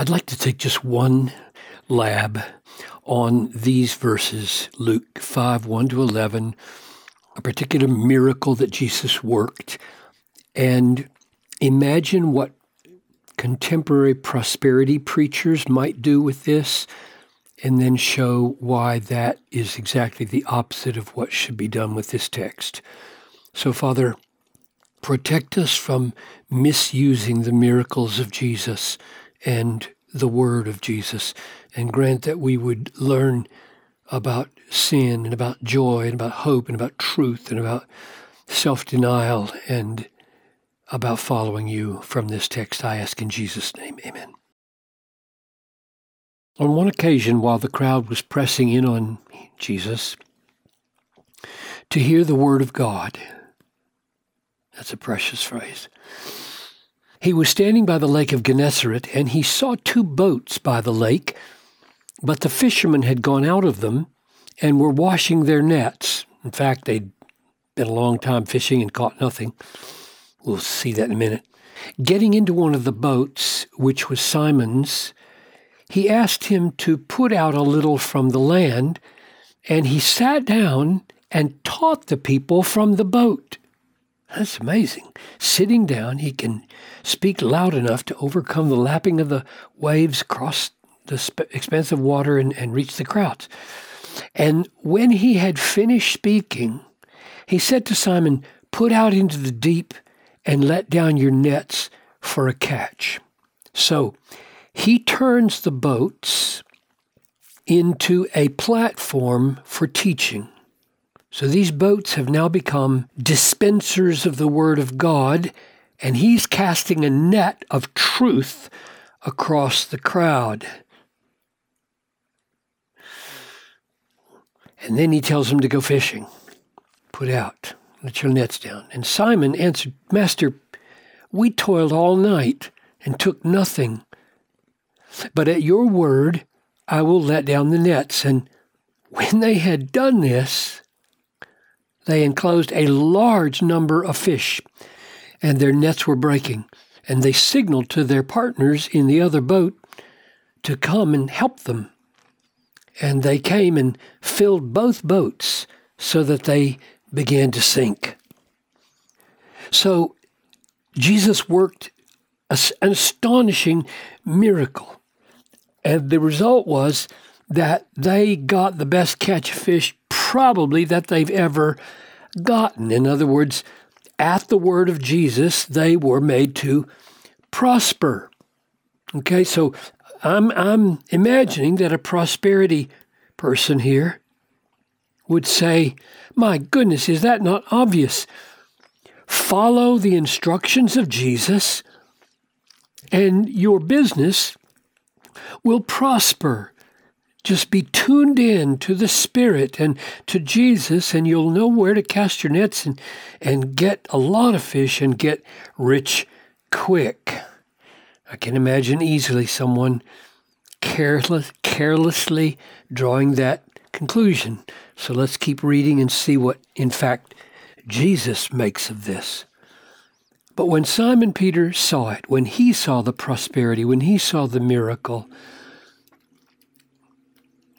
I'd like to take just one lab on these verses Luke 5 1 to 11, a particular miracle that Jesus worked, and imagine what contemporary prosperity preachers might do with this, and then show why that is exactly the opposite of what should be done with this text. So, Father, protect us from misusing the miracles of Jesus and the word of Jesus, and grant that we would learn about sin and about joy and about hope and about truth and about self denial and about following you from this text. I ask in Jesus' name. Amen. On one occasion, while the crowd was pressing in on Jesus to hear the word of God, that's a precious phrase. He was standing by the lake of Gennesaret, and he saw two boats by the lake, but the fishermen had gone out of them and were washing their nets. In fact, they'd been a long time fishing and caught nothing. We'll see that in a minute. Getting into one of the boats, which was Simon's, he asked him to put out a little from the land, and he sat down and taught the people from the boat. That's amazing. Sitting down, he can speak loud enough to overcome the lapping of the waves, cross the sp- expanse of water, and, and reach the crowds. And when he had finished speaking, he said to Simon, Put out into the deep and let down your nets for a catch. So he turns the boats into a platform for teaching. So these boats have now become dispensers of the Word of God, and he's casting a net of truth across the crowd. And then he tells them to go fishing. Put out, let your nets down. And Simon answered, Master, we toiled all night and took nothing. But at your word, I will let down the nets. And when they had done this, they enclosed a large number of fish, and their nets were breaking. And they signaled to their partners in the other boat to come and help them. And they came and filled both boats so that they began to sink. So Jesus worked an astonishing miracle. And the result was that they got the best catch of fish probably that they've ever gotten. In other words, at the word of Jesus, they were made to prosper. Okay, so I'm, I'm imagining that a prosperity person here would say, My goodness, is that not obvious? Follow the instructions of Jesus, and your business will prosper. Just be tuned in to the Spirit and to Jesus, and you'll know where to cast your nets and, and get a lot of fish and get rich quick. I can imagine easily someone careless, carelessly drawing that conclusion. So let's keep reading and see what, in fact, Jesus makes of this. But when Simon Peter saw it, when he saw the prosperity, when he saw the miracle,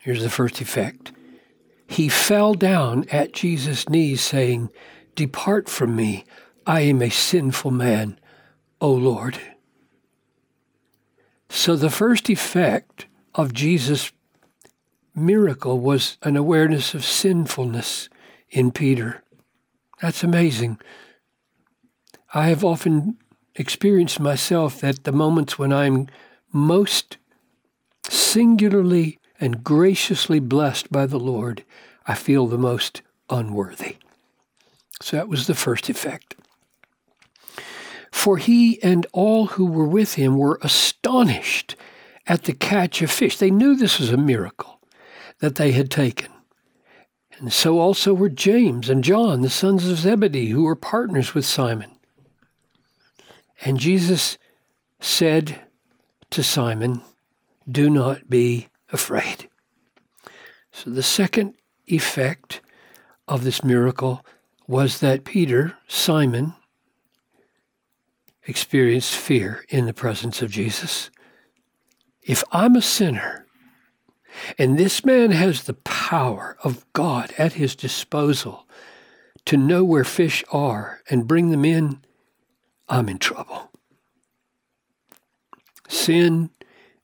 Here's the first effect. He fell down at Jesus' knees, saying, Depart from me, I am a sinful man, O Lord. So the first effect of Jesus' miracle was an awareness of sinfulness in Peter. That's amazing. I have often experienced myself that the moments when I'm most singularly and graciously blessed by the Lord, I feel the most unworthy. So that was the first effect. For he and all who were with him were astonished at the catch of fish. They knew this was a miracle that they had taken. And so also were James and John, the sons of Zebedee, who were partners with Simon. And Jesus said to Simon, Do not be afraid. So the second effect of this miracle was that Peter, Simon, experienced fear in the presence of Jesus. if I'm a sinner and this man has the power of God at his disposal to know where fish are and bring them in, I'm in trouble. Sin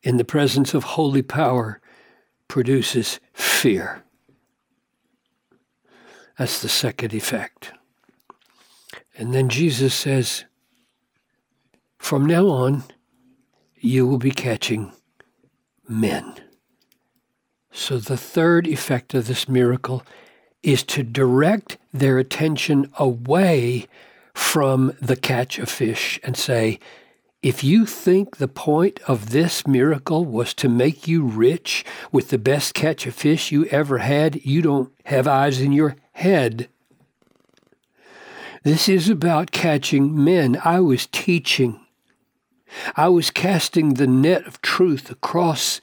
in the presence of holy power produces fear. That's the second effect. And then Jesus says, from now on, you will be catching men. So the third effect of this miracle is to direct their attention away from the catch of fish and say, if you think the point of this miracle was to make you rich with the best catch of fish you ever had, you don't have eyes in your head. This is about catching men. I was teaching. I was casting the net of truth across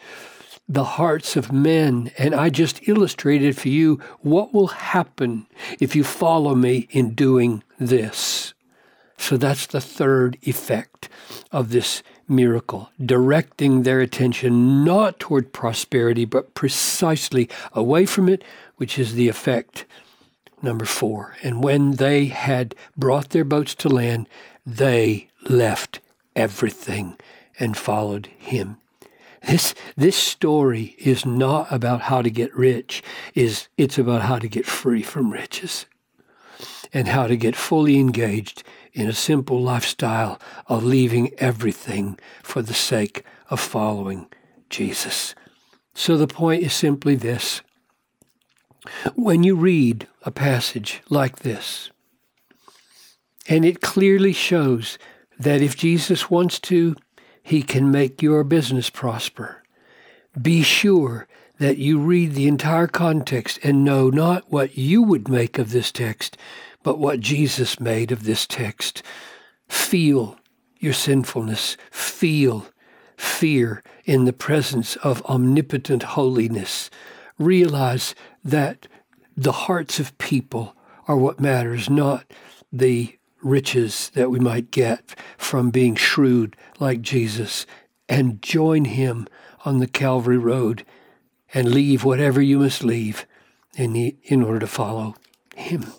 the hearts of men, and I just illustrated for you what will happen if you follow me in doing this. So that's the third effect of this miracle, directing their attention not toward prosperity, but precisely away from it, which is the effect number four. And when they had brought their boats to land, they left everything and followed him. This, this story is not about how to get rich, is it's about how to get free from riches and how to get fully engaged in a simple lifestyle of leaving everything for the sake of following Jesus. So the point is simply this. When you read a passage like this, and it clearly shows that if Jesus wants to, he can make your business prosper. Be sure that you read the entire context and know not what you would make of this text, but what Jesus made of this text. Feel your sinfulness. Feel fear in the presence of omnipotent holiness. Realize that the hearts of people are what matters, not the riches that we might get from being shrewd like Jesus, and join him on the Calvary Road and leave whatever you must leave in, the, in order to follow him.